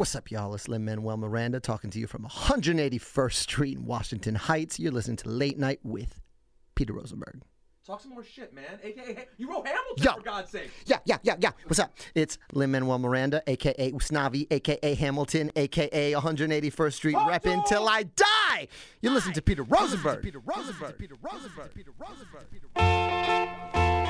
What's up, y'all? It's Lin Manuel Miranda talking to you from 181st Street in Washington Heights. You're listening to Late Night with Peter Rosenberg. Talk some more shit, man. AKA, you wrote Hamilton Yo. for God's sake. Yeah, yeah, yeah, yeah. What's up? It's Lin Manuel Miranda, aka Usnavi, aka Hamilton, aka 181st Street, repping till I die. You listen to Peter Rosenberg. Peter Rosenberg. Peter Rosenberg. Peter Rosenberg. Jingle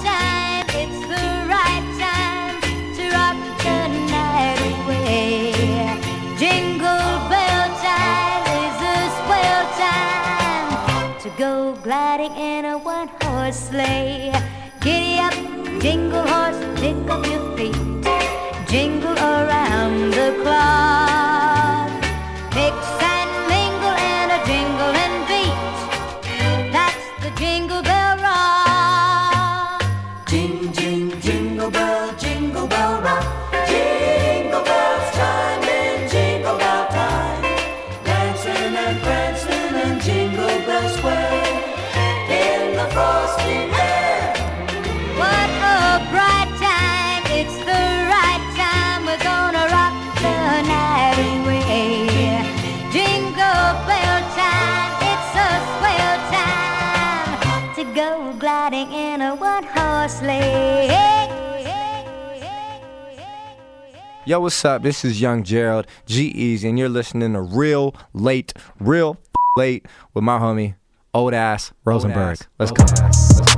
sleigh. Giddy up, jingle horse, pick up your feet. Jingle around the clock. Go gliding in a one-horse sleigh. Yo, what's up? This is Young Gerald, G-Eazy, and you're listening to Real Late, Real Late with my homie, Old Ass Rosenberg. Let's go.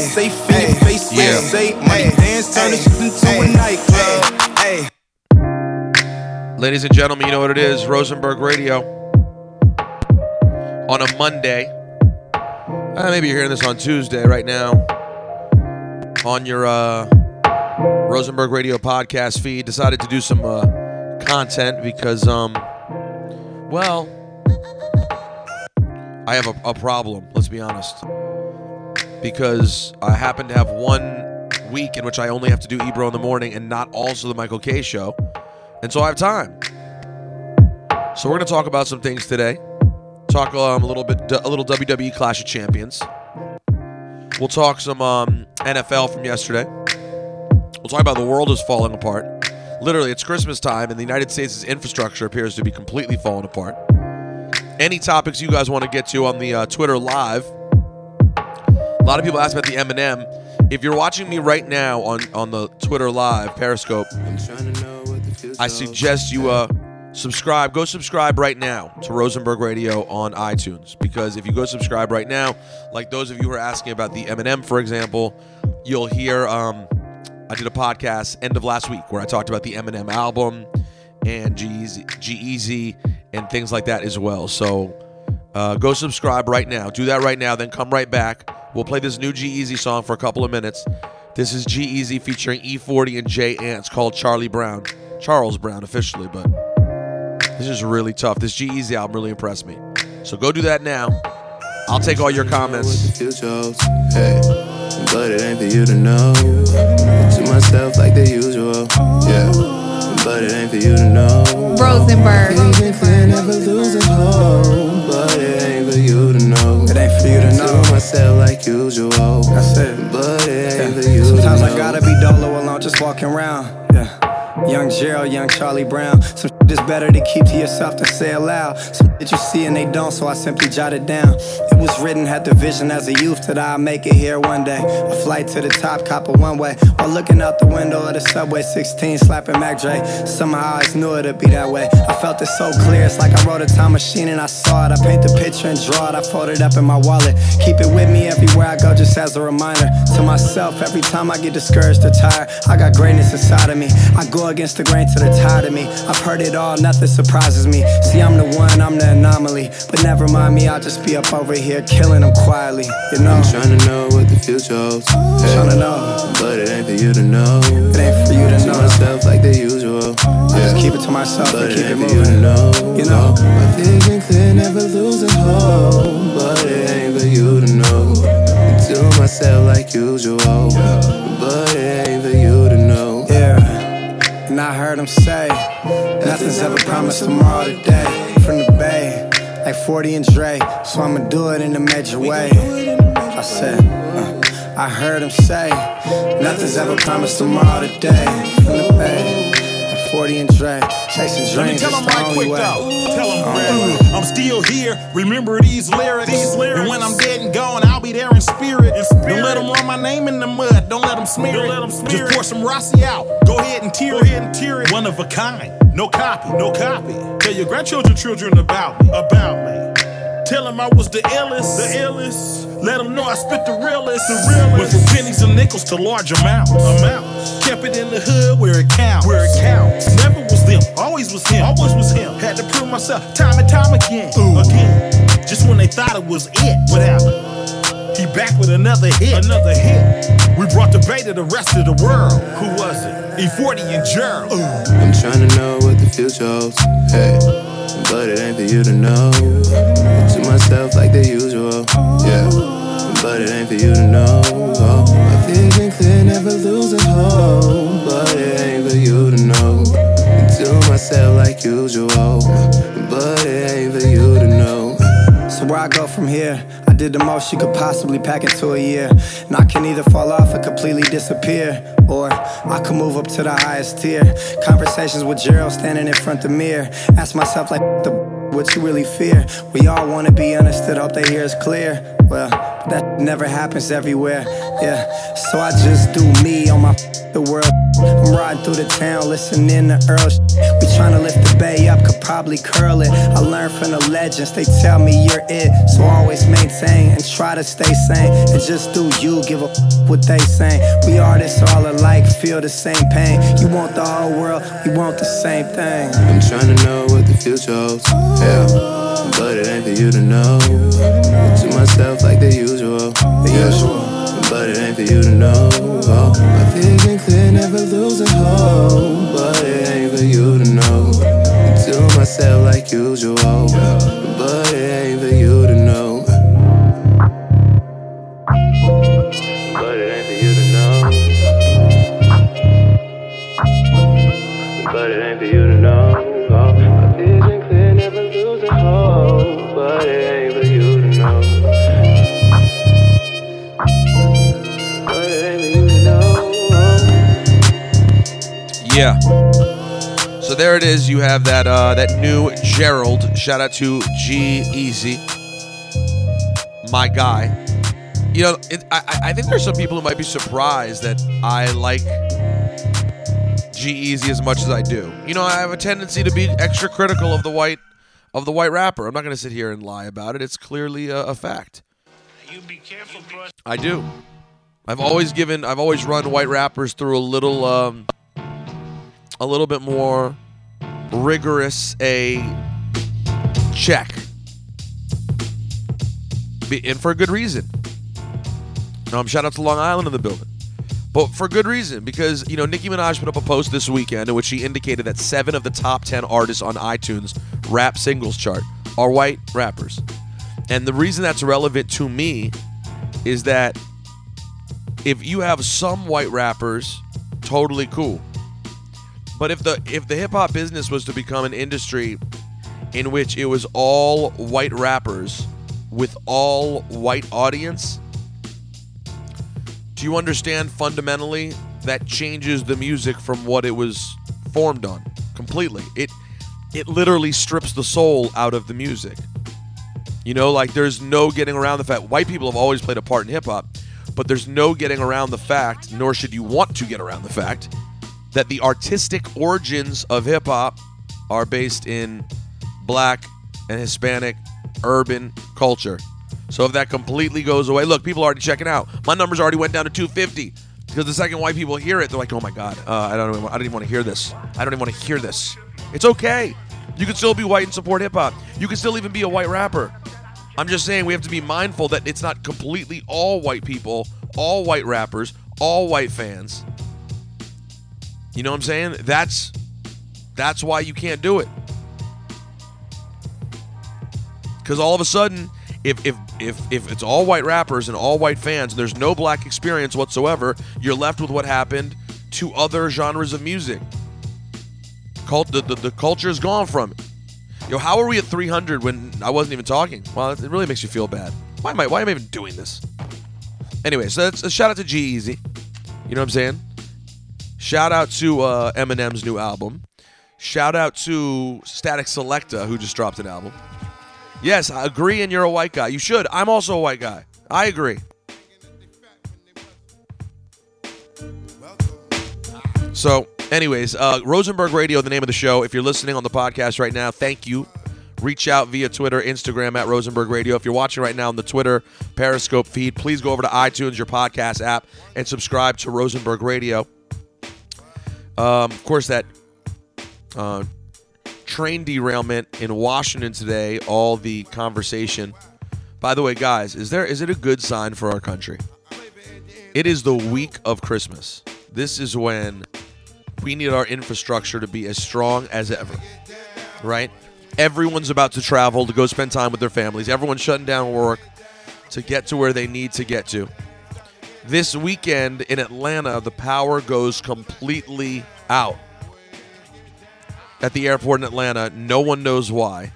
Safe in your face, Yeah. yeah. say money dance, turn this shit into a nightclub. Hey. Ladies and gentlemen, you know what it is Rosenberg Radio. On a Monday. Uh, maybe you're hearing this on Tuesday right now. On your uh, Rosenberg Radio podcast feed. Decided to do some uh, content because, um, well, I have a, a problem, let's be honest. Because I happen to have one week in which I only have to do Ebro in the morning and not also the Michael K show. And so I have time. So we're going to talk about some things today. Talk um, a little bit, a little WWE Clash of Champions. We'll talk some um, NFL from yesterday. We'll talk about the world is falling apart. Literally, it's Christmas time, and the United States' infrastructure appears to be completely falling apart. Any topics you guys want to get to on the uh, Twitter live? Lot of people ask about the Eminem. If you're watching me right now on on the Twitter live Periscope, I suggest you uh subscribe. Go subscribe right now to Rosenberg Radio on iTunes because if you go subscribe right now, like those of you who are asking about the Eminem, for example, you'll hear um I did a podcast end of last week where I talked about the Eminem album and G-Eazy and things like that as well. So uh, go subscribe right now. Do that right now, then come right back. We'll play this new G-Eazy song for a couple of minutes. This is G-Eazy featuring E40 and Jay Ants called Charlie Brown. Charles Brown officially, but this is really tough. This G-Eazy album really impressed me. So go do that now. I'll take all your comments. Hey, but it ain't for you to know. To myself like the usual. Yeah, but it ain't for you to know. Rosenberg. Even if I never lose a hope, but it ain't for you to know. For you to know. Myself like usual. That's it. But it ain't for you Sometimes to I gotta be dolo alone, just walking around. Yeah. Young Gerald, young Charlie Brown. Some it's better to keep to yourself than say aloud. Some shit you see and they don't, so I simply jot it down. It was written, had the vision as a youth that I'll make it here one day. A flight to the top, cop a one way. While looking out the window of the subway 16, slapping Mac Dre. Somehow I knew it'd be that way. I felt it so clear, it's like I rode a time machine and I saw it. I paint the picture and draw it, I fold it up in my wallet. Keep it with me everywhere I go, just as a reminder to myself. Every time I get discouraged or tired, I got greatness inside of me. I go against the grain till they're tired of me. I've heard it all, nothing surprises me. See, I'm the one, I'm the anomaly. But never mind me, I'll just be up over here killing them quietly. You know, I'm trying to know what the future holds. Hey, trying to know. But it ain't for you to know. It ain't for you to know. myself like the usual. I just keep it to myself But and it keep it ain't for you to know. You know. My vision clear, never losing hope. But it ain't for you to know. To myself like usual. But it ain't for you to know. Yeah, and I heard him say, nothing's ever promised tomorrow today. From the bay, like 40 and Dre, so I'ma do it in a major way. I said, uh, I heard him say, nothing's ever promised tomorrow today. From like 40 and Dre, chasing Let me dreams tell them right quick though. Tell them, Only. Uh-huh. I'm still here. Remember these lyrics. These lyrics. And when I'm dead and gone, I'll be there in spirit. In spirit. Don't let them run my name in the mud. Don't let them smear Don't it. Let them smear Just pour some Rossi out. Go ahead and tear Go it. ahead and tear it. One of a kind. No copy. No copy. Tell your grandchildren, children about me. About me. Tell them I was the illest. The illest. Let them know I spit the realest. The realest. Went from pennies and nickels to large amounts. Amounts. Kept it in the hood where it counts. Where it counts. Never was them. Always was him. Always was him. Had to prove myself time and time again. Again. Just when they thought it was it. What happened? He back with another hit. Another hit. We brought the bay to the rest of the world. Who was it? E40 and Gerald. I'm trying to know what the future holds. Hey, but it ain't for you to know. Myself like the usual. Yeah, but it ain't for you to know. My vision clear, never losing hope. But it ain't for you to know. To myself like usual. But it ain't for you to know. So where I go from here, did the most you could possibly pack into a year. And I can either fall off or completely disappear, or I can move up to the highest tier. Conversations with Gerald standing in front of the mirror. Ask myself like the what you really fear. We all wanna be understood, hope they hear us clear. Well, that never happens everywhere. Yeah, so I just do me on my the world. I'm riding through the town, listening to Earl. We tryna lift the bay up, could probably curl it. I learned from the legends, they tell me you're it. So I always maintain and try to stay sane. And just do you, give a what they saying. We artists all alike, feel the same pain. You want the whole world, we want the same thing. I'm trying to know what the future holds. Yeah, but it ain't for you to know. To myself like the usual. The usual. But it ain't for you to know. Oh, my vision clear, never losing hope. But it ain't for you to know. To myself like usual. But it ain't for you Yeah. So there it is. You have that uh, that new Gerald. Shout out to G Easy, my guy. You know, it, I I- think there's some people who might be surprised that I like G-Eazy as much as I do. You know, I have a tendency to be extra critical of the white of the white rapper. I'm not going to sit here and lie about it. It's clearly a, a fact. I do. I've always given. I've always run white rappers through a little. Um, a little bit more rigorous a check. Be, and for a good reason. Um, shout out to Long Island in the building. But for good reason, because you know Nicki Minaj put up a post this weekend in which she indicated that seven of the top ten artists on iTunes rap singles chart are white rappers, and the reason that's relevant to me is that if you have some white rappers, totally cool. But if the if the hip hop business was to become an industry in which it was all white rappers with all white audience, do you understand fundamentally that changes the music from what it was formed on completely? It it literally strips the soul out of the music. You know, like there's no getting around the fact white people have always played a part in hip hop, but there's no getting around the fact, nor should you want to get around the fact, that the artistic origins of hip hop are based in black and Hispanic urban culture. So if that completely goes away, look, people are already checking out. My numbers already went down to 250 because the second white people hear it, they're like, "Oh my god, uh, I don't, even, I don't even want to hear this. I don't even want to hear this." It's okay. You can still be white and support hip hop. You can still even be a white rapper. I'm just saying we have to be mindful that it's not completely all white people, all white rappers, all white fans. You know what I'm saying? That's that's why you can't do it. Cuz all of a sudden if if if if it's all white rappers and all white fans and there's no black experience whatsoever, you're left with what happened to other genres of music. Cult the, the, the culture is gone from it. Yo, how are we at 300 when I wasn't even talking? Well, it really makes you feel bad. Why am I why am I even doing this? Anyway, so that's a shout out to G-Eazy. You know what I'm saying? Shout out to uh, Eminem's new album. Shout out to Statik Selektah who just dropped an album. Yes, I agree, and you're a white guy. You should. I'm also a white guy. I agree. So, anyways, uh, Rosenberg Radio, the name of the show. If you're listening on the podcast right now, thank you. Reach out via Twitter, Instagram at Rosenberg Radio. If you're watching right now on the Twitter Periscope feed, please go over to iTunes, your podcast app, and subscribe to Rosenberg Radio. Um, of course, that uh, train derailment in Washington today, all the conversation. By the way, guys, is there is it a good sign for our country? It is the week of Christmas. This is when we need our infrastructure to be as strong as ever. Right? Everyone's about to travel to go spend time with their families. Everyone's shutting down work to get to where they need to get to. This weekend in Atlanta, the power goes completely out at the airport in Atlanta. No one knows why.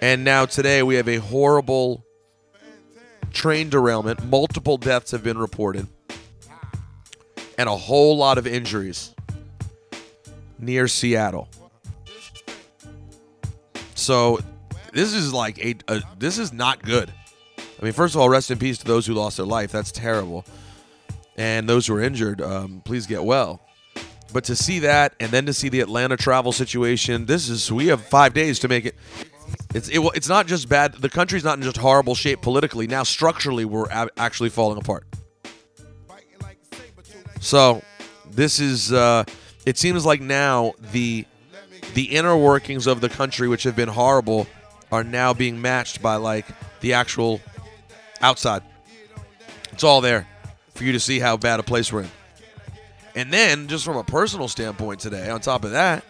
And now today we have a horrible train derailment. Multiple deaths have been reported, and a whole lot of injuries near Seattle. So this is like a, a this is not good. I mean, first of all, rest in peace to those who lost their life. That's terrible. And those who are injured, um, please get well. But to see that, and then to see the Atlanta travel situation, this is we have five days to make it. It's it, it's not just bad. The country's not in just horrible shape politically. Now structurally, we're a- actually falling apart. So this is. Uh, it seems like now the the inner workings of the country, which have been horrible, are now being matched by like the actual outside. It's all there for you to see how bad a place we're in. And then, just from a personal standpoint today, on top of that,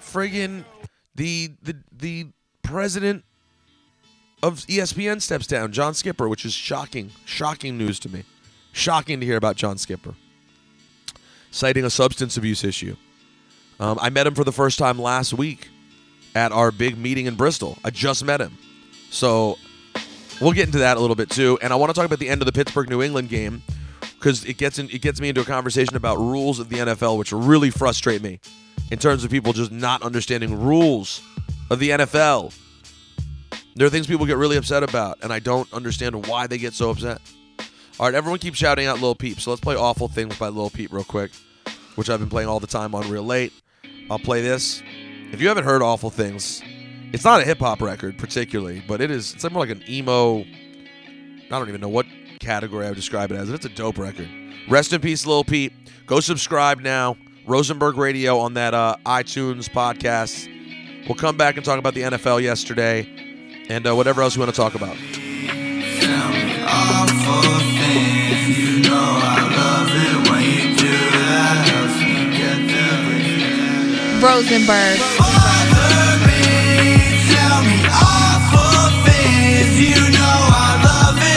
friggin' the the the president of ESPN steps down, John Skipper, which is shocking, shocking news to me. Shocking to hear about John Skipper, citing a substance abuse issue. Um, I met him for the first time last week at our big meeting in Bristol. I just met him, so we'll get into that a little bit too. And I want to talk about the end of the Pittsburgh New England game because it gets in, it gets me into a conversation about rules of the NFL, which really frustrate me in terms of people just not understanding rules of the NFL. There are things people get really upset about, and I don't understand why they get so upset. All right, everyone keeps shouting out Lil Peep, so let's play Awful Things by Lil Peep real quick, which I've been playing all the time on Real Late. I'll play this. If you haven't heard Awful Things, it's not a hip hop record particularly, but it is. It's more like an emo. I don't even know what category I would describe it as. It's a dope record. Rest in peace, Lil Peep. Go subscribe now. Rosenberg Radio on that uh, iTunes podcast. We'll come back and talk about the NFL yesterday and uh, whatever else we want to talk about. Awful things, you know I love it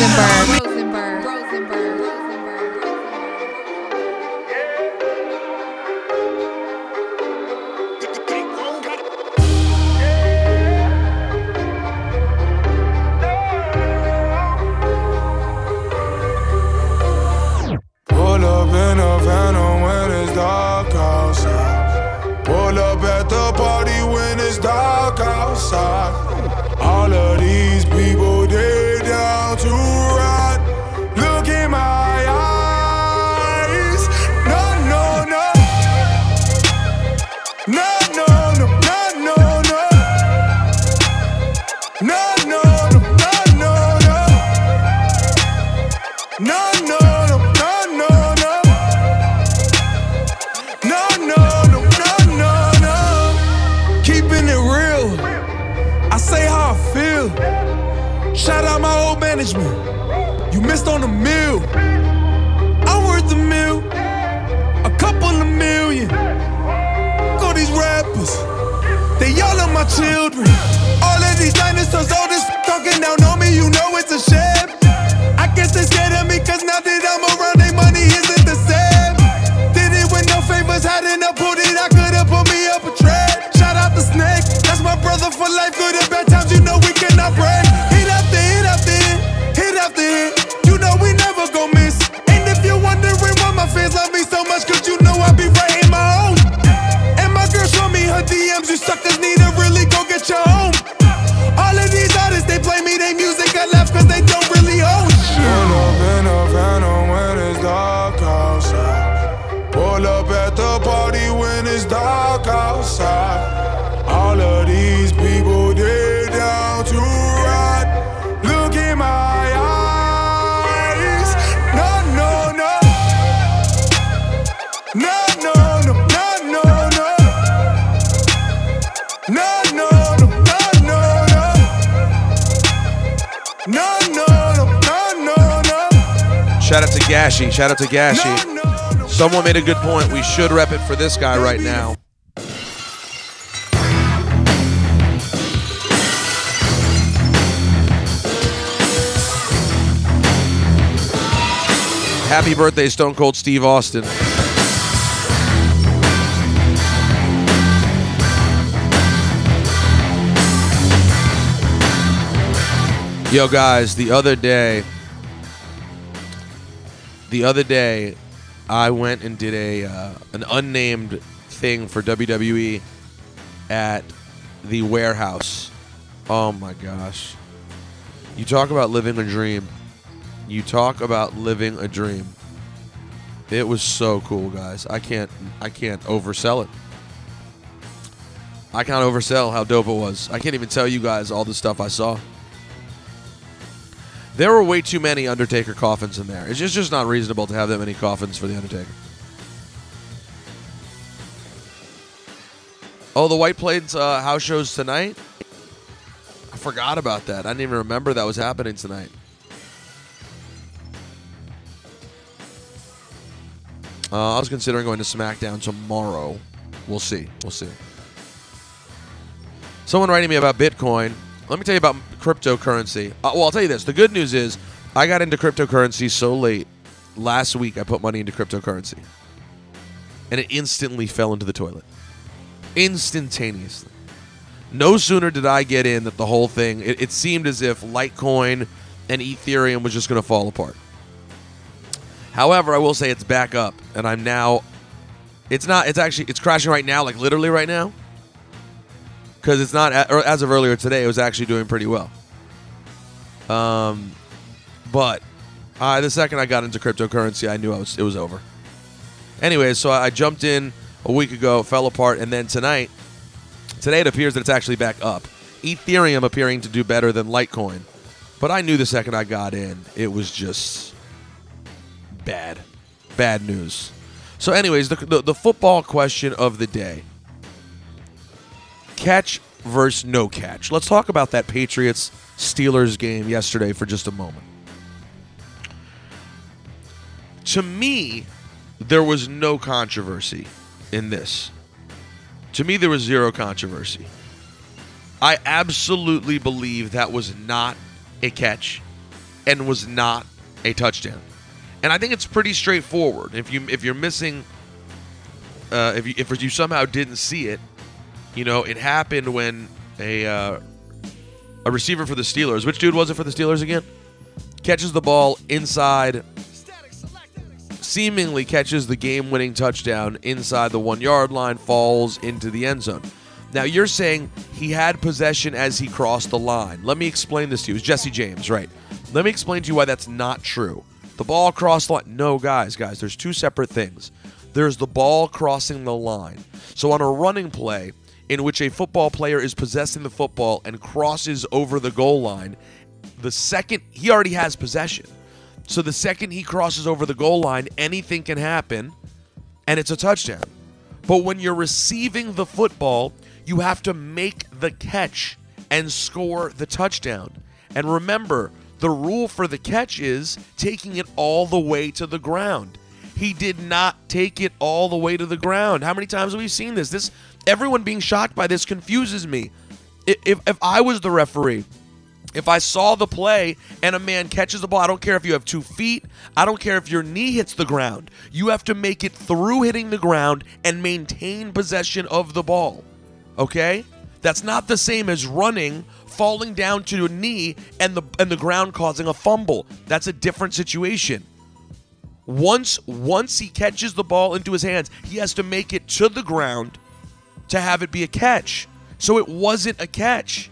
Rosenberg. Gashi. Shout out to Gashi. Someone made a good point. We should rep it for this guy right now. Happy birthday, Stone Cold Steve Austin. Yo, guys, the other day, the other day, I went and did a uh, an unnamed thing for WWE at the warehouse. Oh my gosh! You talk about living a dream. You talk about living a dream. It was so cool, guys. I can't I can't oversell it. I can't oversell how dope it was. I can't even tell you guys all the stuff I saw. There were way too many Undertaker coffins in there. It's just, just not reasonable to have that many coffins for the Undertaker. Oh, the White Plains uh, house shows tonight? I forgot about that. I didn't even remember that was happening tonight. Uh, I was considering going to SmackDown tomorrow. We'll see. We'll see. Someone writing me about Bitcoin. Let me tell you about cryptocurrency. Uh, well, I'll tell you this. The good news is I got into cryptocurrency so late. Last week, I put money into cryptocurrency. And it instantly fell into the toilet. Instantaneously. No sooner did I get in that the whole thing, it, it seemed as if Litecoin and Ethereum was just going to fall apart. However, I will say it's back up, and I'm now. It's not. It's actually. It's crashing right now, like literally right now. Because it's not as of earlier today. It was actually doing pretty well. Um, but uh, the second I got into cryptocurrency, I knew I was it was over. Anyways, so I jumped in a week ago, fell apart, and then tonight, today it appears that it's actually back up. Ethereum appearing to do better than Litecoin, but I knew the second I got in, it was just bad, bad news. So, anyways, the, the, the football question of the day catch versus no catch. Let's talk about that Patriots Steelers game yesterday for just a moment. To me, there was no controversy in this. To me, there was zero controversy. I absolutely believe that was not a catch and was not a touchdown. And I think it's pretty straightforward. If you if you're missing, uh, if you if you somehow didn't see it, you know it happened when a uh, a receiver for the Steelers. Which dude was it for the Steelers again? Catches the ball inside, seemingly catches the game-winning touchdown inside the one-yard line, falls into the end zone. Now you're saying he had possession as he crossed the line. Let me explain this to you. It's Jesse James, right? Let me explain to you why that's not true. The ball crossed the line. No, guys, guys, there's two separate things. There's the ball crossing the line. So on a running play in which a football player is possessing the football and crosses over the goal line, the second he already has possession. So the second he crosses over the goal line, anything can happen and it's a touchdown. But when you're receiving the football, you have to make the catch and score the touchdown. And remember, the rule for the catch is taking it all the way to the ground. He did not take it all the way to the ground. How many times have we seen this? This everyone being shocked by this confuses me. If if I was the referee, if I saw the play and a man catches the ball, I don't care if you have two feet, I don't care if your knee hits the ground. You have to make it through hitting the ground and maintain possession of the ball. Okay? That's not the same as running, falling down to a knee, and the and the ground causing a fumble. That's a different situation. Once once he catches the ball into his hands, he has to make it to the ground to have it be a catch. So it wasn't a catch.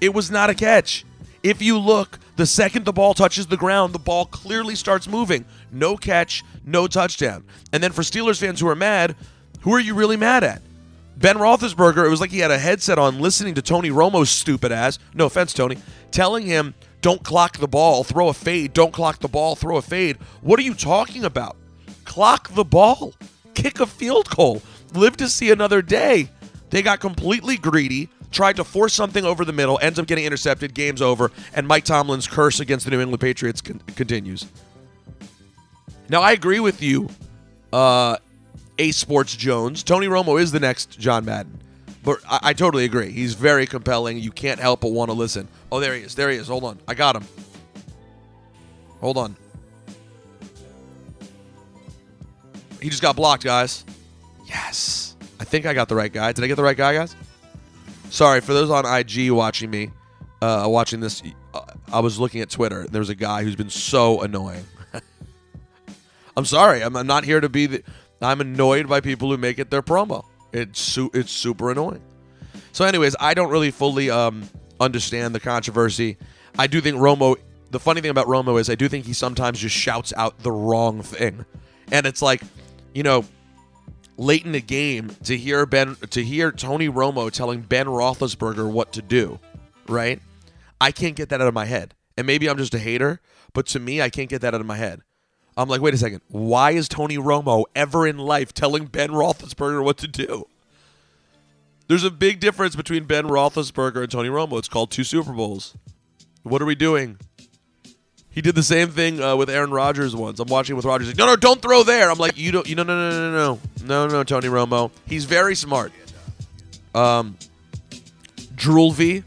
It was not a catch. If you look, the second the ball touches the ground, the ball clearly starts moving. No catch, no touchdown. And then for Steelers fans who are mad, who are you really mad at? Ben Roethlisberger, it was like he had a headset on listening to Tony Romo's stupid ass. No offense, Tony, telling him, don't clock the ball, throw a fade, don't clock the ball, throw a fade. What are you talking about? Clock the ball, kick a field goal, live to see another day. They got completely greedy, tried to force something over the middle, ends up getting intercepted, game's over, and Mike Tomlin's curse against the New England Patriots con- continues. Now, I agree with you, uh, A Sports Jones. Tony Romo is the next John Madden. But I, I totally agree. He's very compelling. You can't help but want to listen. Oh, there he is. There he is. Hold on. I got him. Hold on. He just got blocked, guys. Yes. I think I got the right guy. Did I get the right guy, guys? Sorry, for those on IG watching me, uh, watching this, uh, I was looking at Twitter. There's a guy who's been so annoying. I'm sorry. I'm, I'm not here to be the. I'm annoyed by people who make it their promo. It's su- it's super annoying. So, anyways, I don't really fully um, understand the controversy. I do think Romo. The funny thing about Romo is I do think he sometimes just shouts out the wrong thing, and it's like, you know, late in the game to hear Ben to hear Tony Romo telling Ben Roethlisberger what to do, right? I can't get that out of my head, and maybe I'm just a hater, but to me, I can't get that out of my head. I'm like, wait a second, why is Tony Romo ever in life telling Ben Roethlisberger what to do? There's a big difference between Ben Roethlisberger and Tony Romo. It's called two Super Bowls. What are we doing? He did the same thing uh, with Aaron Rodgers once. I'm watching with Rodgers. Like, no, no, don't throw there. I'm like, you don't. You no, no, no, no, no, no, no, Tony Romo. He's very smart. Um, Drool V.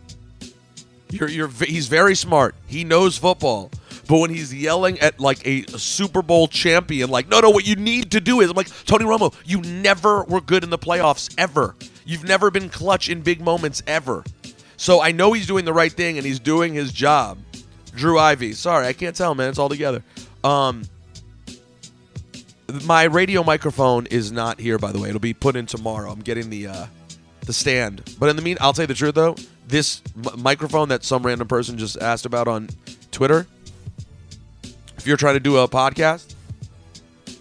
You're, you're. He's very smart. He knows football. But when he's yelling at like a Super Bowl champion, like, no, no, what you need to do is, I'm like, Tony Romo, you never were good in the playoffs ever. You've never been clutch in big moments ever. So I know he's doing the right thing and he's doing his job. Drew Ivy. Sorry, I can't tell, man. It's all together. Um, my radio microphone is not here, by the way. It'll be put in tomorrow. I'm getting the uh, the stand. But in the mean, I'll tell you the truth though. This m- microphone that some random person just asked about on Twitter. If you're trying to do a podcast,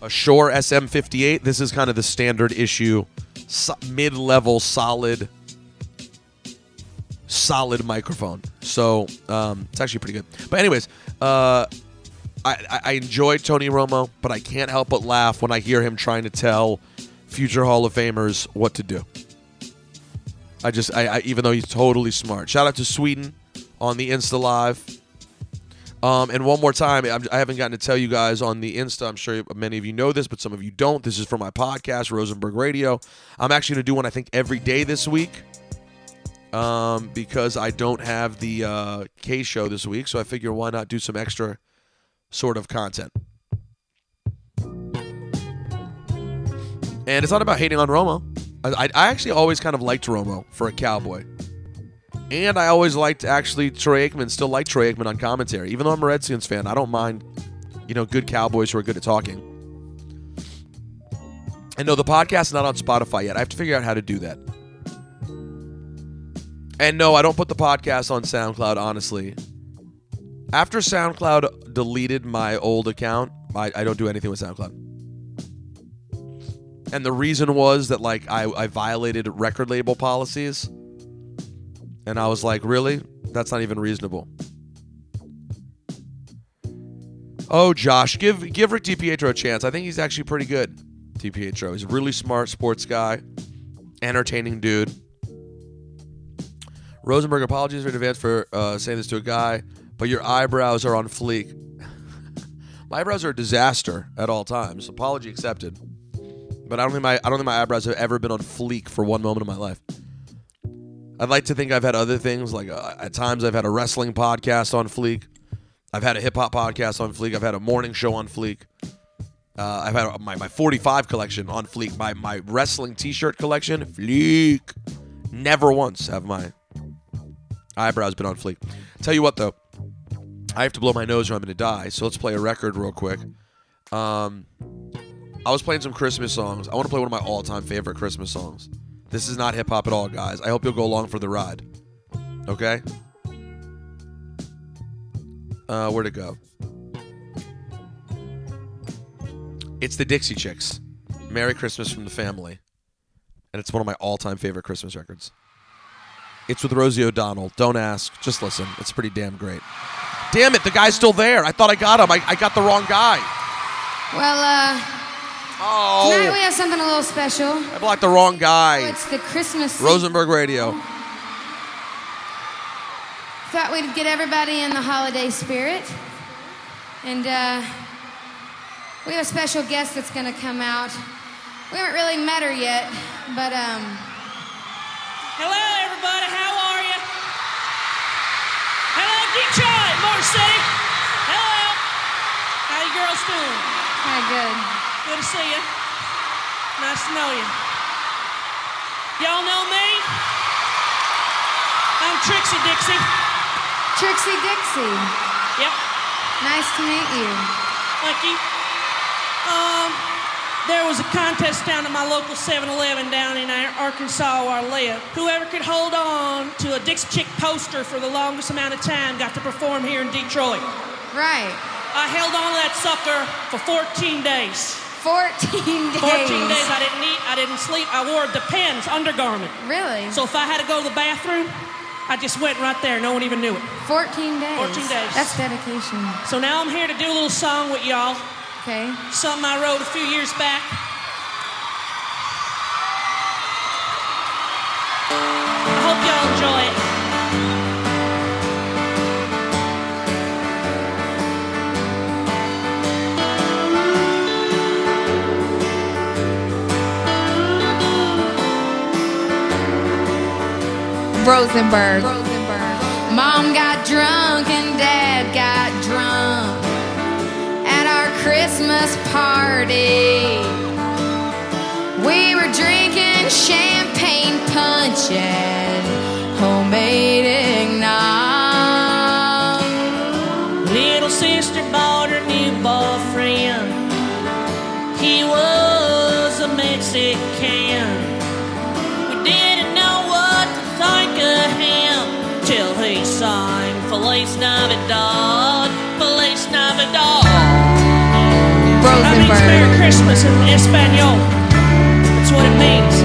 a Shure SM58, this is kind of the standard issue, so- mid-level, solid, solid microphone. So um, it's actually pretty good. But anyways, uh, I, I, I enjoy Tony Romo, but I can't help but laugh when I hear him trying to tell future Hall of Famers what to do. I just, I, I even though he's totally smart. Shout out to Sweden on the Insta Live. Um, and one more time, I'm, I haven't gotten to tell you guys on the Insta. I'm sure many of you know this, but some of you don't. This is for my podcast, Rosenberg Radio. I'm actually going to do one, I think, every day this week um, because I don't have the uh, K show this week. So I figure why not do some extra sort of content. And it's not about hating on Romo. I, I, actually always kind of liked Romo for a cowboy. And I always liked actually Troy Aikman, still like Troy Aikman on commentary. Even though I'm a Redskins fan, I don't mind, you know, good cowboys who are good at talking. And no, the podcast is not on Spotify yet. I have to figure out how to do that. And no, I don't put the podcast on SoundCloud, honestly. After SoundCloud deleted my old account, I, I don't do anything with SoundCloud. And the reason was that like I, I violated record label policies. And I was like, really? That's not even reasonable. Oh, Josh, give give Rick DiPietro a chance. I think he's actually pretty good. DiPietro. He's a really smart sports guy, entertaining dude. Rosenberg, apologies in advance for uh, saying this to a guy, but your eyebrows are on fleek. my eyebrows are a disaster at all times. Apology accepted. But I don't think my I don't think my eyebrows have ever been on fleek for one moment of my life. I'd like to think I've had other things like uh, at times I've had a wrestling podcast on fleek. I've had a hip hop podcast on fleek. I've had a morning show on fleek. Uh, I've had my, my 45 collection on fleek. My my wrestling T-shirt collection fleek. Never once have my eyebrows been on fleek. Tell you what though, I have to blow my nose or I'm to die. So let's play a record real quick. Um, I was playing some Christmas songs. I want to play one of my all-time favorite Christmas songs. This is not hip hop at all, guys. I hope you'll go along for the ride. Okay? Uh, where'd it go? It's the Dixie Chicks. Merry Christmas from the Family. And it's one of my all time favorite Christmas records. It's with Rosie O'Donnell. Don't ask. Just listen. It's pretty damn great. Damn it, the guy's still there. I thought I got him. I, I got the wrong guy. Well, uh, Oh. tonight we have something a little special. I blocked the wrong guy. It's the Christmas. Rosenberg Radio. Thought we'd get everybody in the holiday spirit. And uh, we have a special guest that's going to come out. We haven't really met her yet, but um, Hello, everybody. How are you? Hello, Detroit, Motor City. Hello. How you girls doing? Hi, good. Good to see you. Nice to know you. Y'all know me? I'm Trixie Dixie. Trixie Dixie. Yep. Nice to meet you. Thank you. Um, there was a contest down at my local 7-Eleven down in Arkansas where I live. Whoever could hold on to a Dixie Chick poster for the longest amount of time got to perform here in Detroit. Right. I held on to that sucker for 14 days. 14 days. 14 days. I didn't eat, I didn't sleep. I wore Depends undergarment. Really? So if I had to go to the bathroom, I just went right there. No one even knew it. 14 days. 14 days. That's dedication. So now I'm here to do a little song with y'all. Okay. Something I wrote a few years back. I hope y'all enjoy it. Rosenberg. Mom got drunk and Christmas party. We were drinking champagne punch and homemade means Merry Christmas in Espanol. That's what it means.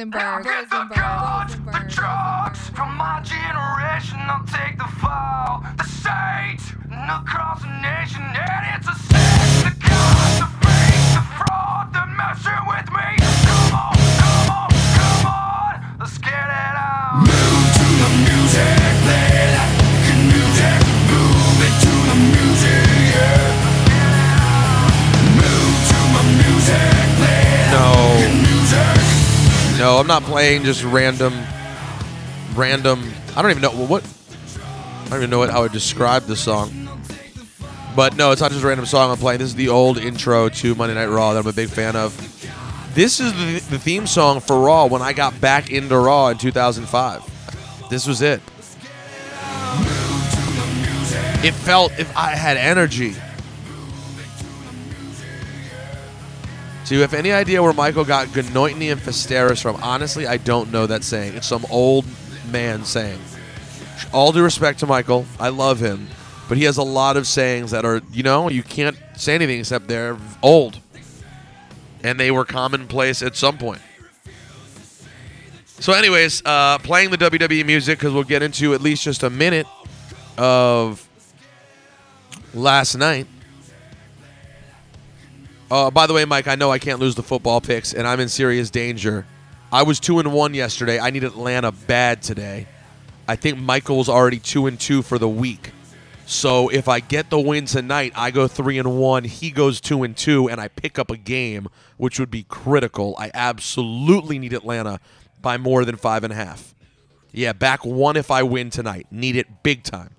Rosenberg. Playing just random, random. I don't even know what. I don't even know what how I would describe the song. But no, it's not just a random song I'm playing. This is the old intro to Monday Night Raw that I'm a big fan of. This is the, the theme song for Raw when I got back into Raw in 2005. This was it. It felt if I had energy. Do you have any idea where Michael got Gnoitny and Fisteris from? Honestly, I don't know that saying. It's some old man saying. All due respect to Michael, I love him, but he has a lot of sayings that are, you know, you can't say anything except they're old. And they were commonplace at some point. So, anyways, uh, playing the WWE music because we'll get into at least just a minute of last night. Uh, by the way, Mike, I know I can't lose the football picks, and I'm in serious danger. I was two and one yesterday. I need Atlanta bad today. I think Michael's already two and two for the week. So if I get the win tonight, I go three and one. He goes two and two, and I pick up a game, which would be critical. I absolutely need Atlanta by more than five and a half. Yeah, back one if I win tonight. Need it big time.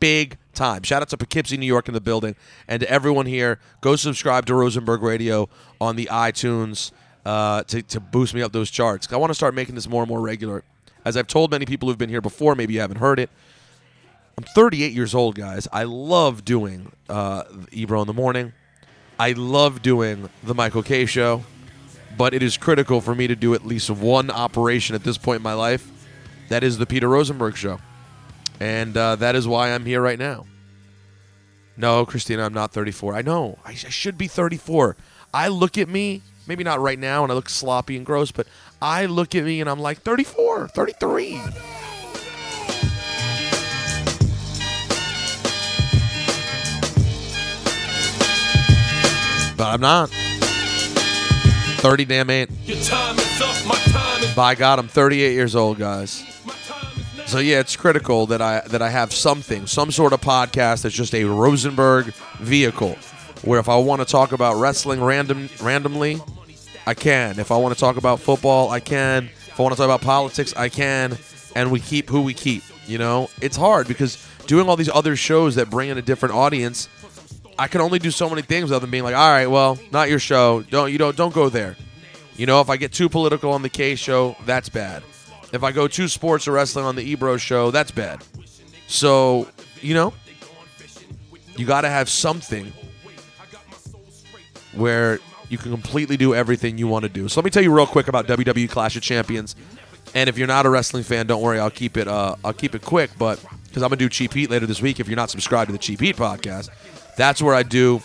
Big time. Shout out to Poughkeepsie, New York in the building. And to everyone here, go subscribe to Rosenberg Radio on the iTunes uh, to, to boost me up those charts. I want to start making this more and more regular. As I've told many people who've been here before, maybe you haven't heard it. I'm 38 years old, guys. I love doing uh, Ebro in the morning. I love doing the Michael K show, but it is critical for me to do at least one operation at this point in my life. That is the Peter Rosenberg show. And uh, that is why I'm here right now. No, Christina, I'm not 34. I know. I, I should be 34. I look at me, maybe not right now, and I look sloppy and gross, but I look at me and I'm like 34, 33. But I'm not. 30 damn eight. Your time is up, my time is By God, I'm 38 years old, guys. So yeah, it's critical that I that I have something, some sort of podcast that's just a Rosenberg vehicle, where if I want to talk about wrestling random randomly, I can. If I want to talk about football, I can. If I want to talk about politics, I can. And we keep who we keep. You know, it's hard because doing all these other shows that bring in a different audience, I can only do so many things other than being like, all right, well, not your show. Don't you don't don't go there. You know, if I get too political on the K show, that's bad. If I go too sports or wrestling on the Ebro show, that's bad. So, you know, you got to have something where you can completely do everything you want to do. So let me tell you real quick about WWE Clash of Champions. And if you're not a wrestling fan, don't worry, I'll keep it uh, I'll keep it quick, but because I'm gonna do Cheap Heat later this week. If you're not subscribed to the Cheap Heat podcast, that's where I do.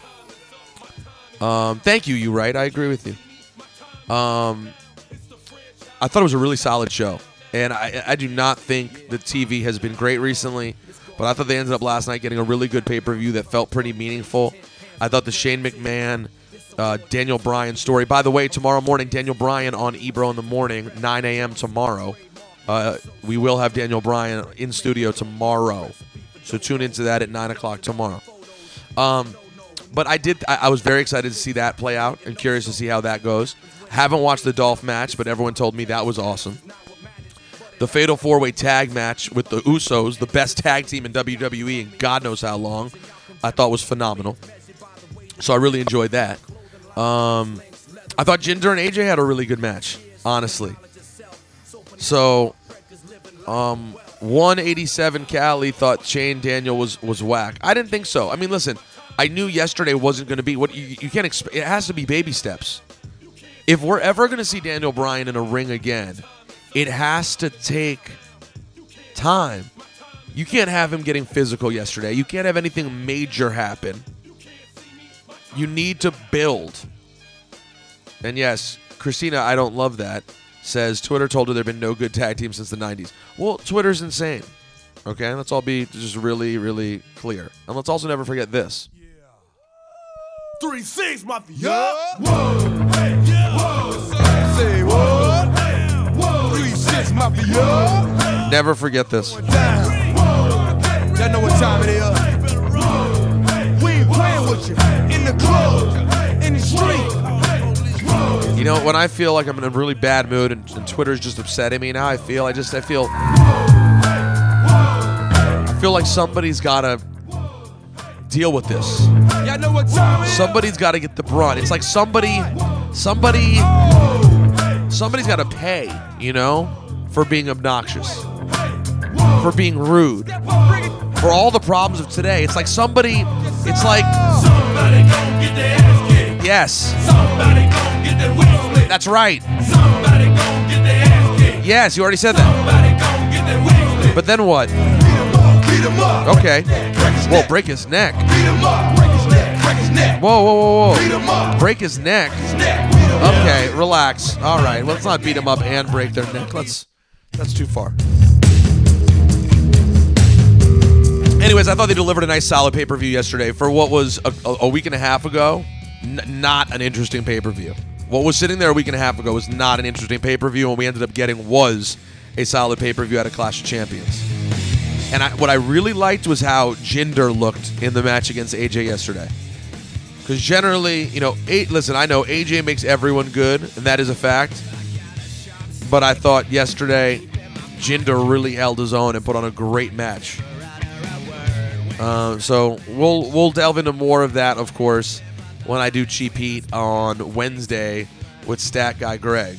Um, thank you, you right? I agree with you. Um, I thought it was a really solid show, and I, I do not think the TV has been great recently, but I thought they ended up last night getting a really good pay per view that felt pretty meaningful. I thought the Shane McMahon, uh, Daniel Bryan story. By the way, tomorrow morning, Daniel Bryan on Ebro in the morning, 9 a.m. tomorrow. Uh, we will have Daniel Bryan in studio tomorrow, so tune into that at nine o'clock tomorrow. Um, but I did. I, I was very excited to see that play out and curious to see how that goes. Haven't watched the Dolph match, but everyone told me that was awesome. The Fatal Four Way Tag match with the Usos, the best tag team in WWE in God knows how long, I thought was phenomenal. So I really enjoyed that. Um, I thought Jinder and AJ had a really good match, honestly. So, um, 187 Cali thought Shane Daniel was was whack. I didn't think so. I mean, listen, I knew yesterday wasn't going to be what you, you can't expect. It has to be baby steps. If we're ever going to see Daniel Bryan in a ring again, it has to take time. You can't have him getting physical yesterday. You can't have anything major happen. You need to build. And yes, Christina, I don't love that, says Twitter told her there have been no good tag teams since the 90s. Well, Twitter's insane. Okay, let's all be just really, really clear. And let's also never forget this. Three six mafia. Whoa, hey, yeah. Whoa, three six mafia. Never forget this. Y'all know what time it is. We ain't playing with you in the club, in the street. You know, when I feel like I'm in a really bad mood and, and Twitter's just upsetting me now, I feel I just I feel I feel like somebody's gotta deal with this. Y'all know what time it is. Somebody's gotta get the brunt. It's like somebody somebody somebody's gotta pay, you know, for being obnoxious. For being rude. For all the problems of today. It's like somebody it's like Somebody gon' get their ass kicked. Yes. Somebody gon' get their wings split. That's right. Somebody gon' get their ass kicked. Yes, you already said that. Somebody gon' get their wings split. But then what? Beat him up. Okay. Whoa, break his neck. Beat him up. Break his neck. Break his neck. Whoa, whoa, whoa, whoa. Break his neck. Neck. Beat him up. Okay, relax. All right, let's not beat him up and break their neck. Let's. That's too far. Anyways, I thought they delivered a nice solid pay per view yesterday for what was a, a, week and a half ago. N- not an interesting pay per view. What was sitting there a week and a half ago was not an interesting pay per view, and we ended up getting was a solid pay per view at a Clash of Champions. And I, what I really liked was how Jinder looked in the match against AJ yesterday. Because generally, you know, a- listen, I know AJ makes everyone good, and that is a fact. But I thought yesterday, Jinder really held his own and put on a great match. Uh, so we'll we'll delve into more of that, of course, when I do Cheap Heat on Wednesday with Stat Guy Greg.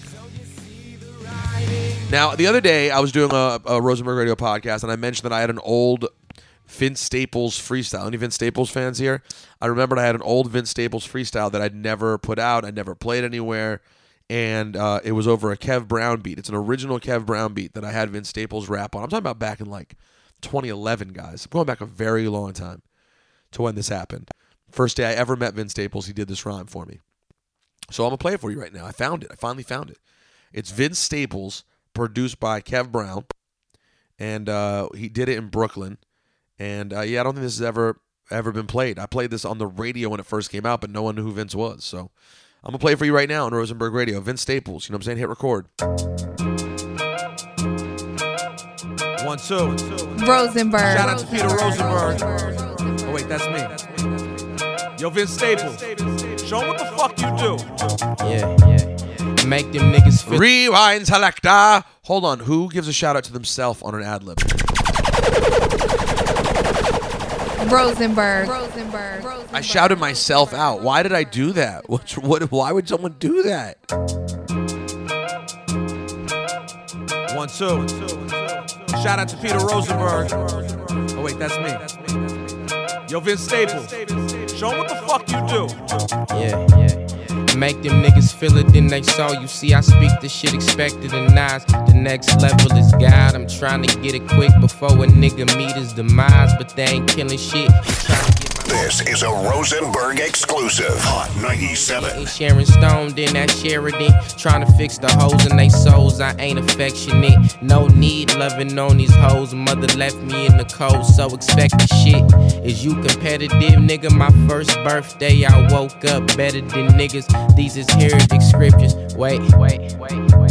Now, the other day, I was doing a, a Rosenberg Radio podcast, and I mentioned that I had an old Vince Staples freestyle. Any Vince Staples fans here? I remembered I had an old Vince Staples freestyle that I'd never put out, I'd never played anywhere, and uh, it was over a Kev Brown beat. It's an original Kev Brown beat that I had Vince Staples rap on. I'm talking about back in like 2011, guys. I'm going back a very long time to when this happened. First day I ever met Vince Staples, he did this rhyme for me. So I'm gonna play it for you right now. I found it. I finally found it. It's Vince Staples, produced by Kev Brown, and uh, he did it in Brooklyn. And uh, yeah, I don't think this has ever ever been played. I played this on the radio when it first came out, but no one knew who Vince was. So I'm gonna play it for you right now on Rosenberg Radio. Vince Staples. You know what I'm saying? Hit record. One, two. Rosenberg. Shout out to Peter Rosenberg. Oh wait, that's me. Yo, Vince Staples. Show 'em what the fuck you do. Yeah, yeah. Make them niggas feel. Rewind selector. Hold on. Who gives a shout out to themselves on an ad lib? Rosenberg. Rosenberg. I shouted myself out. Why did I do that? What? What? Why would someone do that? One, two. Shout out to Peter Rosenberg. Oh wait, that's me. Yo, Vince Staples. Show 'em what the fuck you do. Yeah, yeah. Make them niggas feel it, then they saw you. See, I speak the shit expected and nice. The next level is God. I'm trying to get it quick before a nigga meet his demise, but they ain't killing shit. This is a Rosenberg exclusive. Hot 97. Ain't Sharon Stone, then that Sheridan. Trying to fix the hoes in they souls. I ain't affectionate. No need loving on these hoes. Mother left me in the cold, so expect the shit. Is you competitive, nigga? My first birthday, I woke up better than niggas. These is heretic scriptures. Wait, wait, wait, wait.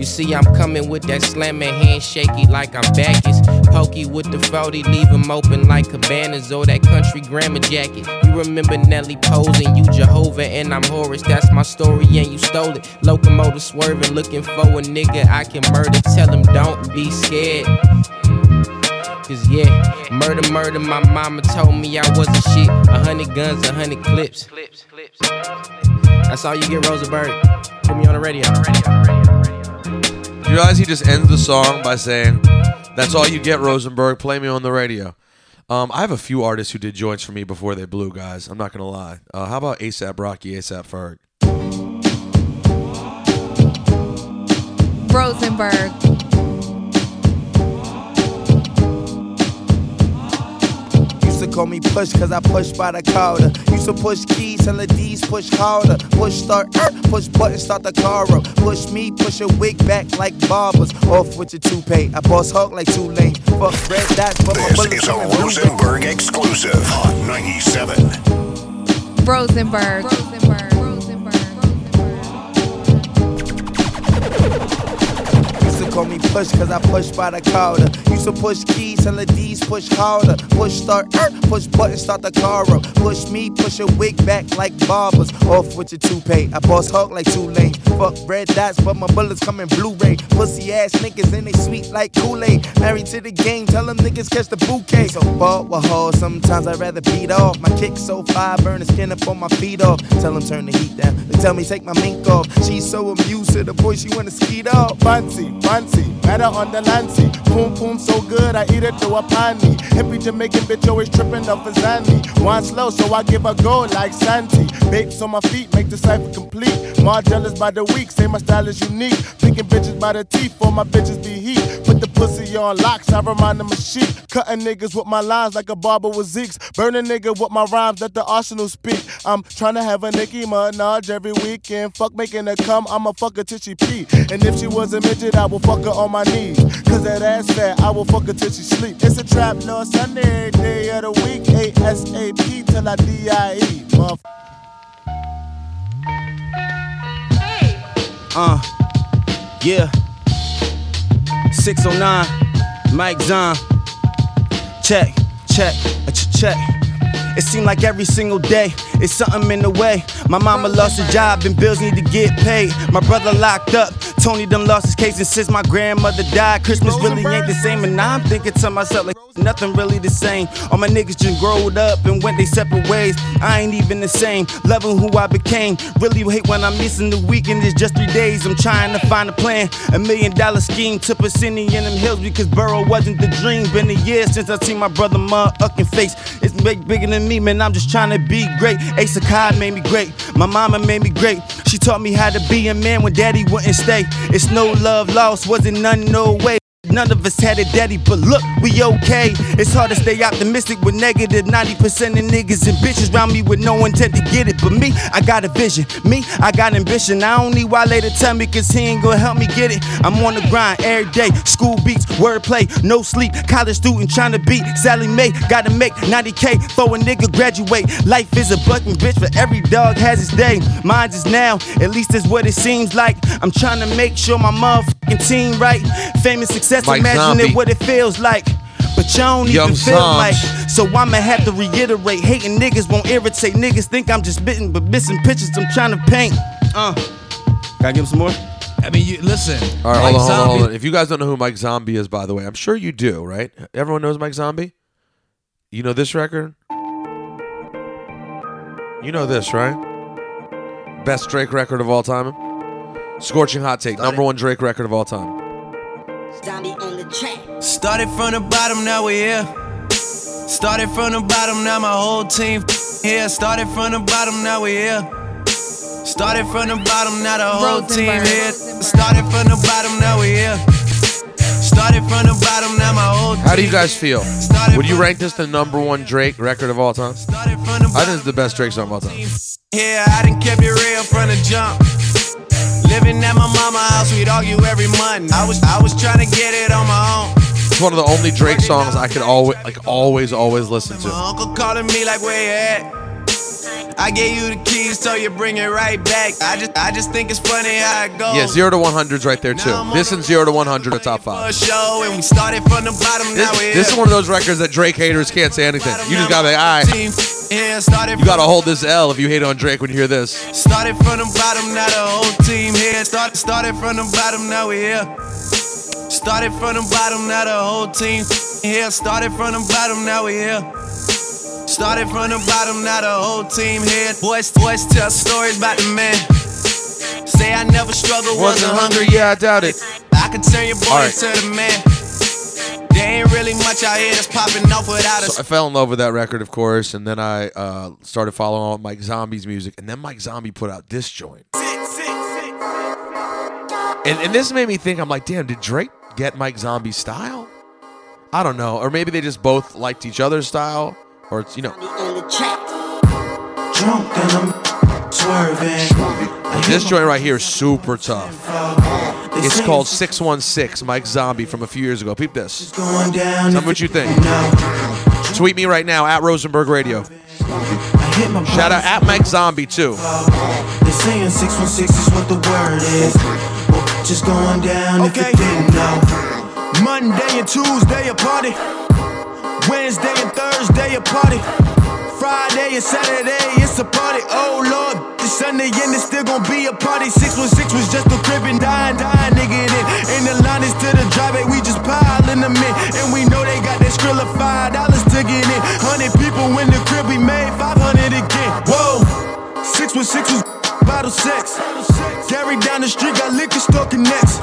You see, I'm coming with that slamming hand shaky like I'm Bacchus. Pokey with the 40, leave him open like cabanas or that country grammar jacket. You remember Nelly posing, you Jehovah and I'm Horus. That's my story and you stole it. Locomotive swerving, looking for a nigga I can murder. Tell him don't be scared. Cause yeah, murder, murder, my mama told me I was a shit. A hundred guns, a hundred clips. That's all you get, Rosenberg. Put me on the radio. You realize he just ends the song by saying, "That's all you get, Rosenberg. Play me on the radio." Um, I have a few artists who did joints for me before they blew, guys. I'm not gonna lie. Uh, how about ASAP Rocky, ASAP Ferg? Rosenberg. Call me push cause I push by the counter. Used to push keys till the D's push harder. Push start, er, push button, start the car up. Push me, push a wig back like barbers. Off with your toupee. I boss hog like two lanes. Fuck red dots, but my This bullets is a. Rosenberg exclusive. Hot 97. Rosenberg. Used call me push cause I push by the counter. Used to push keys till the D's push harder. Push start, er, push button, start the car up. Push me, push a wig back like barbers. Off with your toupee. I boss hog like two. Fuck red dots, but my bullets come in Blu-ray. Pussy ass niggas and they sweet like Kool-Aid. Married to the game, tell them niggas catch the bouquet. So ball with hoes, sometimes I'd rather beat off. My kick so fire, burn the skin up on my feet off. Tell them turn the heat down. They tell me take my mink off. She's so amused to the boy, she wanna skeet off. Fancy, fancy, fancy, better on the Lancy. Boom, boom, so good, I eat it through a panty. Hippie Jamaican bitch always tripping off a Zandy. One slow, so I give a go like Santi. Bakes on my feet, make the cipher complete. Jealous by the week, say my style is unique. Picking bitches by the teeth, for my bitches be heat. Put the pussy on locks, I remind them of sheep. Cutting niggas with my lines like a barber with Zeeks. Burning a nigga with my rhymes that the arsenal speak. I'm trying to have a Nicki Minaj every weekend. Fuck making her come, I'ma fuck her till she pee. And if she was a midget, I will fuck her on my knees. Cause that ass fat, I will fuck her till she sleep. It's a trap, no Sunday, every day of the week. ASAP till I D-I-E. Motherf- hey. Uh, yeah. 609, Mike Zahn. Check, check, check. It seemed like every single day, it's something in the way. My mama lost her job and bills need to get paid. My brother locked up, Tony done lost his case. And since my grandmother died, Christmas really ain't the same. And now I'm thinking to myself, like, nothing really the same. All my niggas just growed up and went their separate ways. I ain't even the same, loving who I became. Really hate when I'm missing the weekend, it's just three days. I'm trying to find a plan, a million dollar scheme to put Cindy in them hills because Burrow wasn't the dream. Been a year since I seen my brother motherfucking face. It's big, bigger than me, man. I'm just trying to be great. Ace of Kai made me great. My mama made me great. She taught me how to be a man when daddy wouldn't stay. It's no love lost, wasn't none, no way. None of us had it, daddy, but look, we okay. It's hard to stay optimistic with negative 90% of niggas and bitches around me with no intent to get it. But me, I got a vision. Me, I got ambition. I don't need Wale to tell me, cause he ain't gonna help me get it. I'm on the grind every day. School beats, wordplay, no sleep. College student trying to beat Sallie Mae. Gotta make 90K for a nigga graduate. Life is a bucking bitch, but every dog has his day. Mine is now, at least that's what it seems like. I'm trying to make sure my motherfucking team right. Famous success, Mike imagine Zombie. it what it feels like. But you don't even Young feel Zombs. like. So I'ma have to reiterate. Hating niggas won't irritate. Niggas think I'm just spitting, but missing pictures I'm trying to paint. Uh. Gotta give him some more? I mean, you listen. All right, Mike hold on, hold on, hold Zombie- on. If you guys don't know who Mike Zombie is, by the way, I'm sure you do, right? Everyone knows Mike Zombie. You know this record? You know this, right? Best Drake record of all time. Scorching Hot Take, number one Drake record of all time. Zombie on the track. Started from the bottom, now we here. Started from the bottom, now my whole team here. Started from the bottom, now we here. Started from the bottom, now the whole team here. Started from the bottom, now we here. Started from the bottom, now my whole How do you guys feel? Would you rank this the number one Drake record of all time? I think it's the best Drake song of all time. Yeah, I done kept it real from the jump. Living at my mama house, we'd argue every month. I was I was trying to get it on my own. It's one of the only Drake songs I could always, like, always, always listen to. My uncle calling me like where you at? I gave you the keys, so you bring it right back. I just I just think it's funny how it goes. Yeah, zero to one hundred's right there too. This and zero to one hundred are top five. show, and we started from the bottom. This, this is one of those records that Drake haters can't say anything. You just gotta be, all right. You gotta hold this L if you hate on Drake when you hear this. Started from the bottom, now the whole team here. Start, started from the bottom, now we here. Started from the bottom, now the whole team here. Started from the bottom, now we here. Started from the bottom, now the whole team here. Boys, boys tell stories about the man. Say I never struggled, wasn't hungry. Yeah, I doubt it. I can turn your boy right. into the man. There ain't really much out here that's popping off without us. So I fell in love with that record, of course, and then I uh, started following Mike Zombie's music, and then Mike Zombie put out this joint. And, and this made me think, I'm like, damn, did Drake get Mike Zombie's style? I don't know. Or maybe they just both liked each other's style. Or it's, you know. Drunk and I'm swerving. This joint right here is super tough. It's called 616, Mike Zombie from a few years ago. Peep this. Tell me what you think. Tweet me right now at Rosenberg Radio. Shout out at Mike Zombie too. They saying 616 is what the word is. Well, just going down if you didn't know. Monday and Tuesday a party. Wednesday and Thursday a party. Friday and Saturday it's a party. Oh Lord, Sunday and it's still gonna be a party. 616 was just a crib and dying, dying, nigga. In. The line is to the driveway, we just piling them in. And we know they got that skrill of five dollars to get in. Hundred people in the crib, we made 500 again. Whoa, 616 was bottle sex. Gary down the street got liquor store connects.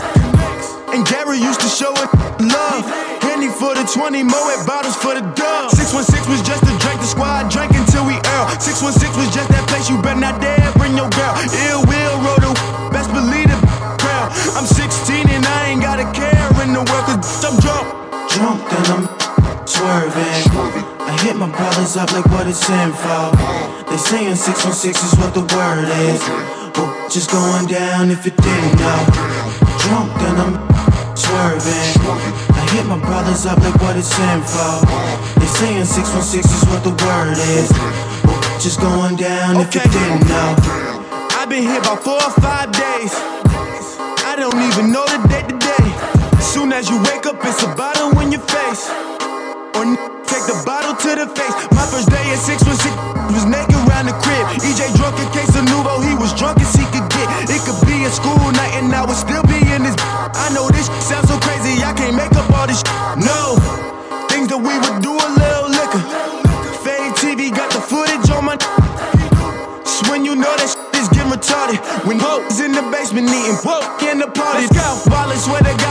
And Gary used to show it love. Henny for the 20, Moet bottles for the dub. 616 was just a drink, the squad drank until we earl. 616 was just that place you better not dare bring your girl. Ill will roll the best believe the crown. I'm 16 and I ain't got a care in the world cause I'm drunk. Drunk and I'm swerving. I hit my brothers up like what it's in for. They saying 616 is what the word is. Well, just going down if you didn't know. Drunk and I'm swerving. I hit my brothers up like what it's in for. They saying 616 is what the word is. Well, just going down if you didn't know. I've been here about four or five days. I don't even know the day today. Soon as you wake up, it's a bottle in your face. Or n- take the bottle to the face. My first day at six was six was naked around the crib. EJ drunk in case of Nuvo, he was drunk as he could get. It could be a school night and I would still be in this. I know this sounds so crazy, I can't make up all this. No, things that we would do a little liquor. Fade TV got the footage on my. It's when you know that is getting retarded. When hoes in the basement eating woke in the party. Let's go. Violence, swear to God,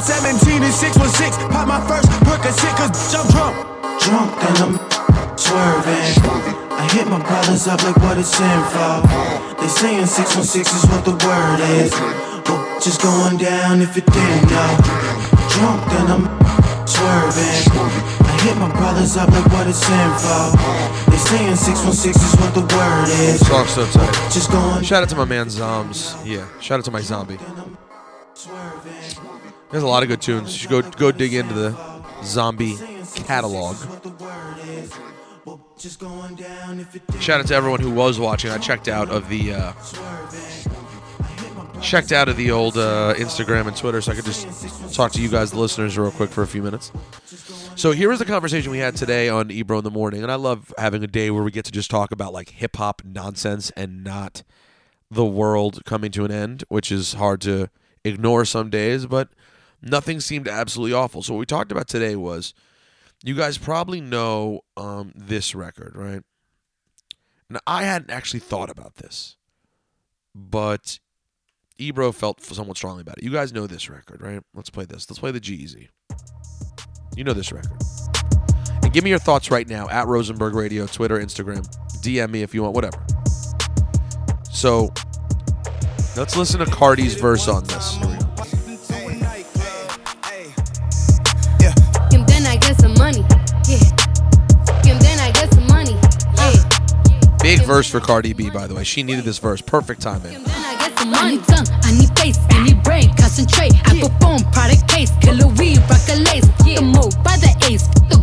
I'm 17 and 616. Pop my first Percocet cause bitch, I'm drunk. Drunk and I'm swerving. I hit my brothers up like what it's in for. They saying 616 is what the word is. Well, just going down if you didn't know. Drunk and I'm swerving. I hit my brothers up like what it's in for. They saying 616 is what the word is. Song's so tight. Just going. Shout out to my man Zombs. Yeah. Shout out to my zombie. There's a lot of good tunes. You should go go dig into the zombie catalog. Shout out to everyone who was watching. I checked out of the uh, checked out of the old uh, Instagram and Twitter, so I could just talk to you guys, the listeners, real quick for a few minutes. So here was the conversation we had today on Ebro in the morning, and I love having a day where we get to just talk about like hip hop nonsense and not the world coming to an end, which is hard to ignore some days, but nothing seemed absolutely awful. So what we talked about today was you guys probably know um, this record, right? And I hadn't actually thought about this, but Ebro felt somewhat strongly about it. You guys know this record, right? Let's play this. Let's play the G-Eazy. You know this record. And give me your thoughts right now at Rosenberg Radio, Twitter, Instagram. DM me if you want, whatever. So let's listen to Cardi's verse on this. Verse for Cardi B, by the way. She needed this verse. Perfect timing. Concentrate. Product case, killer weed, rock lace. The move by the ace, the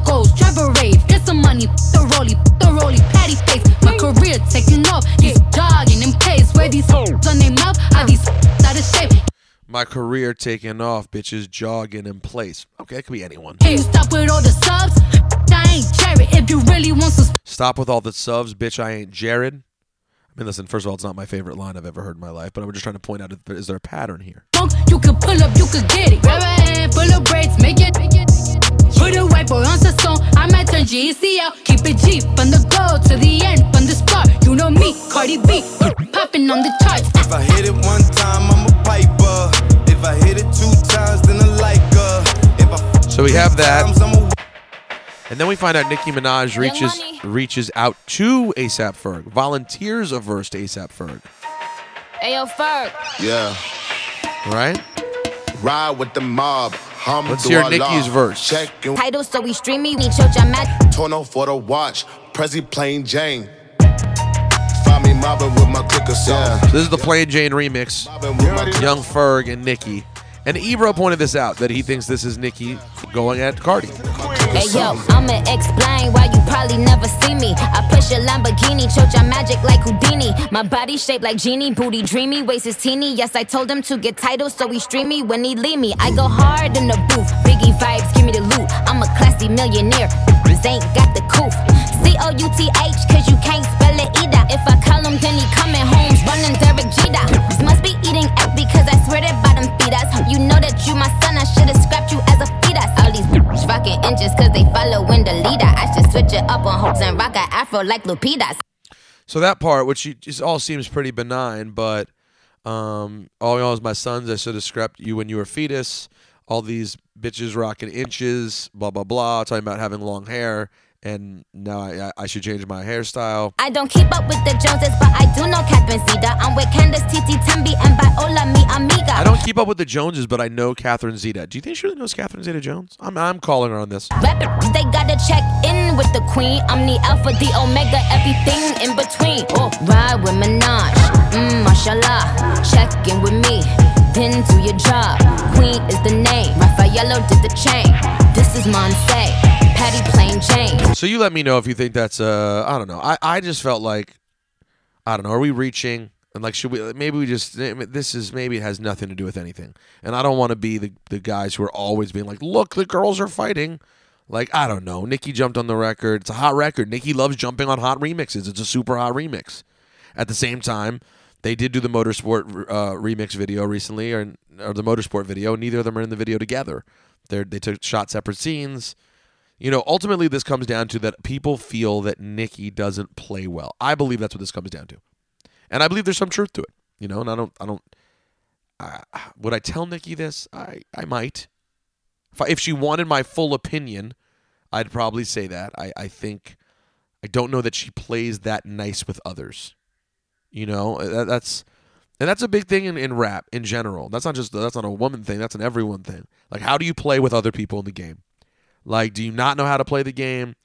My career taking off, bitches jogging in place. Okay, it could be anyone. You stop with all the subs? I ain't Jerry. If you really want some Stop with all the subs, bitch. I ain't Jared. I mean, listen, first of all, it's not my favorite line I've ever heard in my life, but I'm just trying to point out is there a pattern here? you can pull up, you can get it. Grab a hand, pull up braids, make it. Put a white boy on the song, I might turn G-Eazy out. Keep it G from the go to the end, from the start. been on the charts. If I hit it one time, I'm a piper. If I hit it two times, then I like her. If I So we have that. times, I'm a And then we find out Nicki Minaj reaches reaches out to ASAP Ferg, volunteers a verse to ASAP Ferg. Ayo, Ferg. Yeah. Right? Ride with the mob. Hum Let's hear Dua Nicki's verse. Title, so we stream me. We choke your mad. Tono for the watch. Prezi plain Jane. Find me mobbing with my clicker song. So this is the Plain Jane remix. Young Ferg and Nicki. And Ebro pointed this out that he thinks this is Nicki going at Cardi. Hey yo, I'ma explain why you probably never see me. I push a Lamborghini, choke your magic like Houdini. My body shaped like genie, booty dreamy, waist is teeny. Yes, I told him to get titles, so he stream me when he leave me. I go hard in the booth, Biggie vibes, give me the loot. I'm a classy millionaire, this ain't got the couth. C O U T H, cause you can't spell. If I call him, then he coming home, running Derek Jeter. Must be eating out because I swear that bottom us. You know that you my son, I should've scrapped you as a fetus. All these bitches rocking inches cause they following the leader. I should switch it up on hopes and rock a afro like Lupitas. So that part, which just all seems pretty benign, but um, all you know is my sons. I should have scrapped you when you were fetus. All these bitches rocking inches, blah blah blah, talking about having long hair, and now I, I should change my hairstyle. I don't keep up with the Joneses, but I do know Catherine Zeta. I'm with Candace, Titi, Tembi, and Viola, mi amiga. I don't keep up with the Joneses, but I know Catherine Zeta. Do you think she really knows Catherine Zeta Jones? I'm I'm calling her on this. Rappers, they gotta check in with the queen. I'm the alpha, the omega, everything in between. Oh, ride with Minaj, mmm, mashallah. Check in with me, then do your job. Queen is the name, Raffaello did the chain. This is Monse, Patty Plain Jane. So you let me know if you think that's uh I don't know. I I just felt like I don't know. Are we reaching? And like, should we? Maybe we just. This is maybe it has nothing to do with anything. And I don't want to be the the guys who are always being like, look, the girls are fighting. Like I don't know. Nicki jumped on the record. It's a hot record. Nicki loves jumping on hot remixes. It's a super hot remix. At the same time, they did do the motorsport uh, remix video recently, or, or the motorsport video. Neither of them are in the video together. They they took shot separate scenes. You know, ultimately, this comes down to that people feel that Nicki doesn't play well. I believe that's what this comes down to, and I believe there's some truth to it. You know, and I don't, I don't. Uh, would I tell Nicki this? I, I might. If, I, if she wanted my full opinion, I'd probably say that. I, I think, I don't know that she plays that nice with others. You know, that, that's, and that's a big thing in, in rap in general. That's not just that's not a woman thing. That's an everyone thing. Like, how do you play with other people in the game? Like, do you not know how to play the game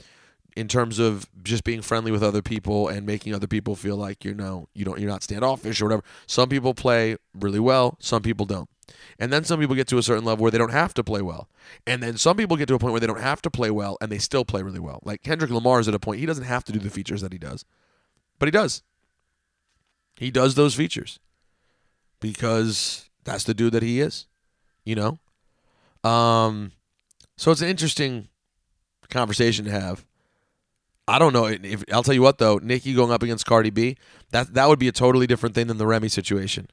in terms of just being friendly with other people and making other people feel like you know you don't you're not standoffish or whatever? Some people play really well, some people don't. And then some people get to a certain level where they don't have to play well. And then some people get to a point where they don't have to play well and they still play really well. Like Kendrick Lamar is at a point he doesn't have to do the features that he does. But he does. He does those features because that's the dude that he is, you know? Um so it's an interesting conversation to have. I don't know if I'll tell you what though, Nicki going up against Cardi B, that that would be a totally different thing than the Remy situation.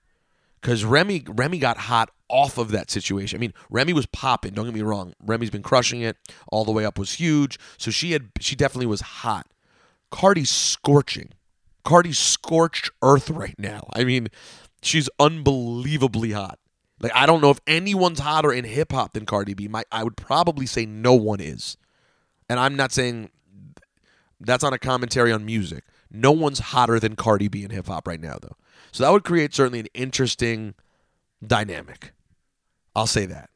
Cuz Remy Remy got hot off of that situation. I mean, Remy was popping, don't get me wrong. Remy's been crushing it. All the way up was huge. So she had she definitely was hot. Cardi's scorching. Cardi's scorched earth right now. I mean, she's unbelievably hot. Like I don't know if anyone's hotter in hip hop than Cardi B. My I would probably say no one is. And I'm not saying that's not a commentary on music. No one's hotter than Cardi B in hip hop right now though. So that would create certainly an interesting dynamic. I'll say that.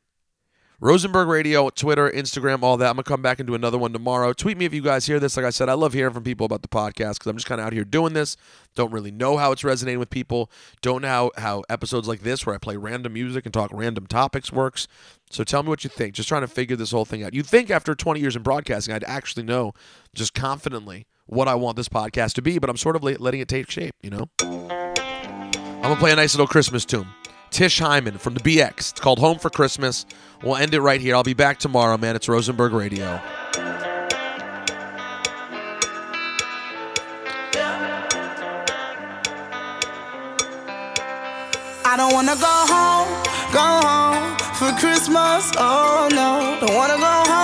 Rosenberg Radio, Twitter, Instagram, all that. I'm going to come back and do another one tomorrow. Tweet me if you guys hear this. Like I said, I love hearing from people about the podcast because I'm just kind of out here doing this. Don't really know how it's resonating with people. Don't know how, how episodes like this, where I play random music and talk random topics, works. So tell me what you think. Just trying to figure this whole thing out. You'd think after 20 years in broadcasting, I'd actually know just confidently what I want this podcast to be, but I'm sort of letting it take shape, you know? I'm going to play a nice little Christmas tune. Tish Hyman from the BX. It's called Home for Christmas. We'll end it right here. I'll be back tomorrow, man. It's Rosenberg Radio. I don't wanna go home, go home for Christmas. Oh no, don't wanna go home,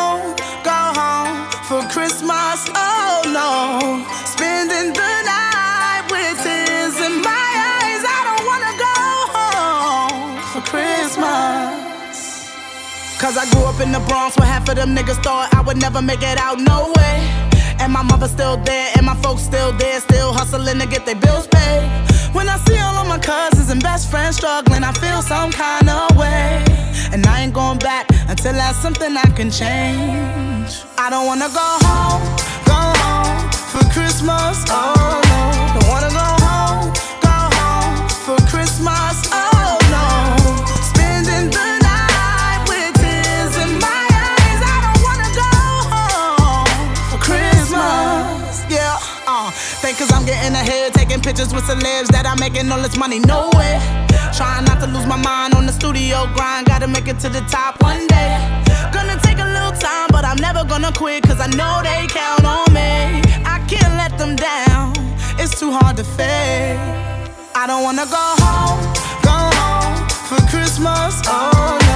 Cause I grew up in the Bronx where half of them niggas thought I would never make it out, no way. And my mother still there, and my folks still there, still hustling to get their bills paid. When I see all of my cousins and best friends struggling, I feel some kind of way. And I ain't going back until that's something I can change. I don't wanna go home, go home for Christmas, oh no. Don't wanna go home, go home for Christmas, pictures with celebs that I'm making all this money, no way. Trying not to lose my mind on the studio grind, gotta make it to the top one day. Gonna take a little time, but I'm never gonna quit, cause I know they count on me. I can't let them down, it's too hard to fake. I don't wanna go home, go home for Christmas, oh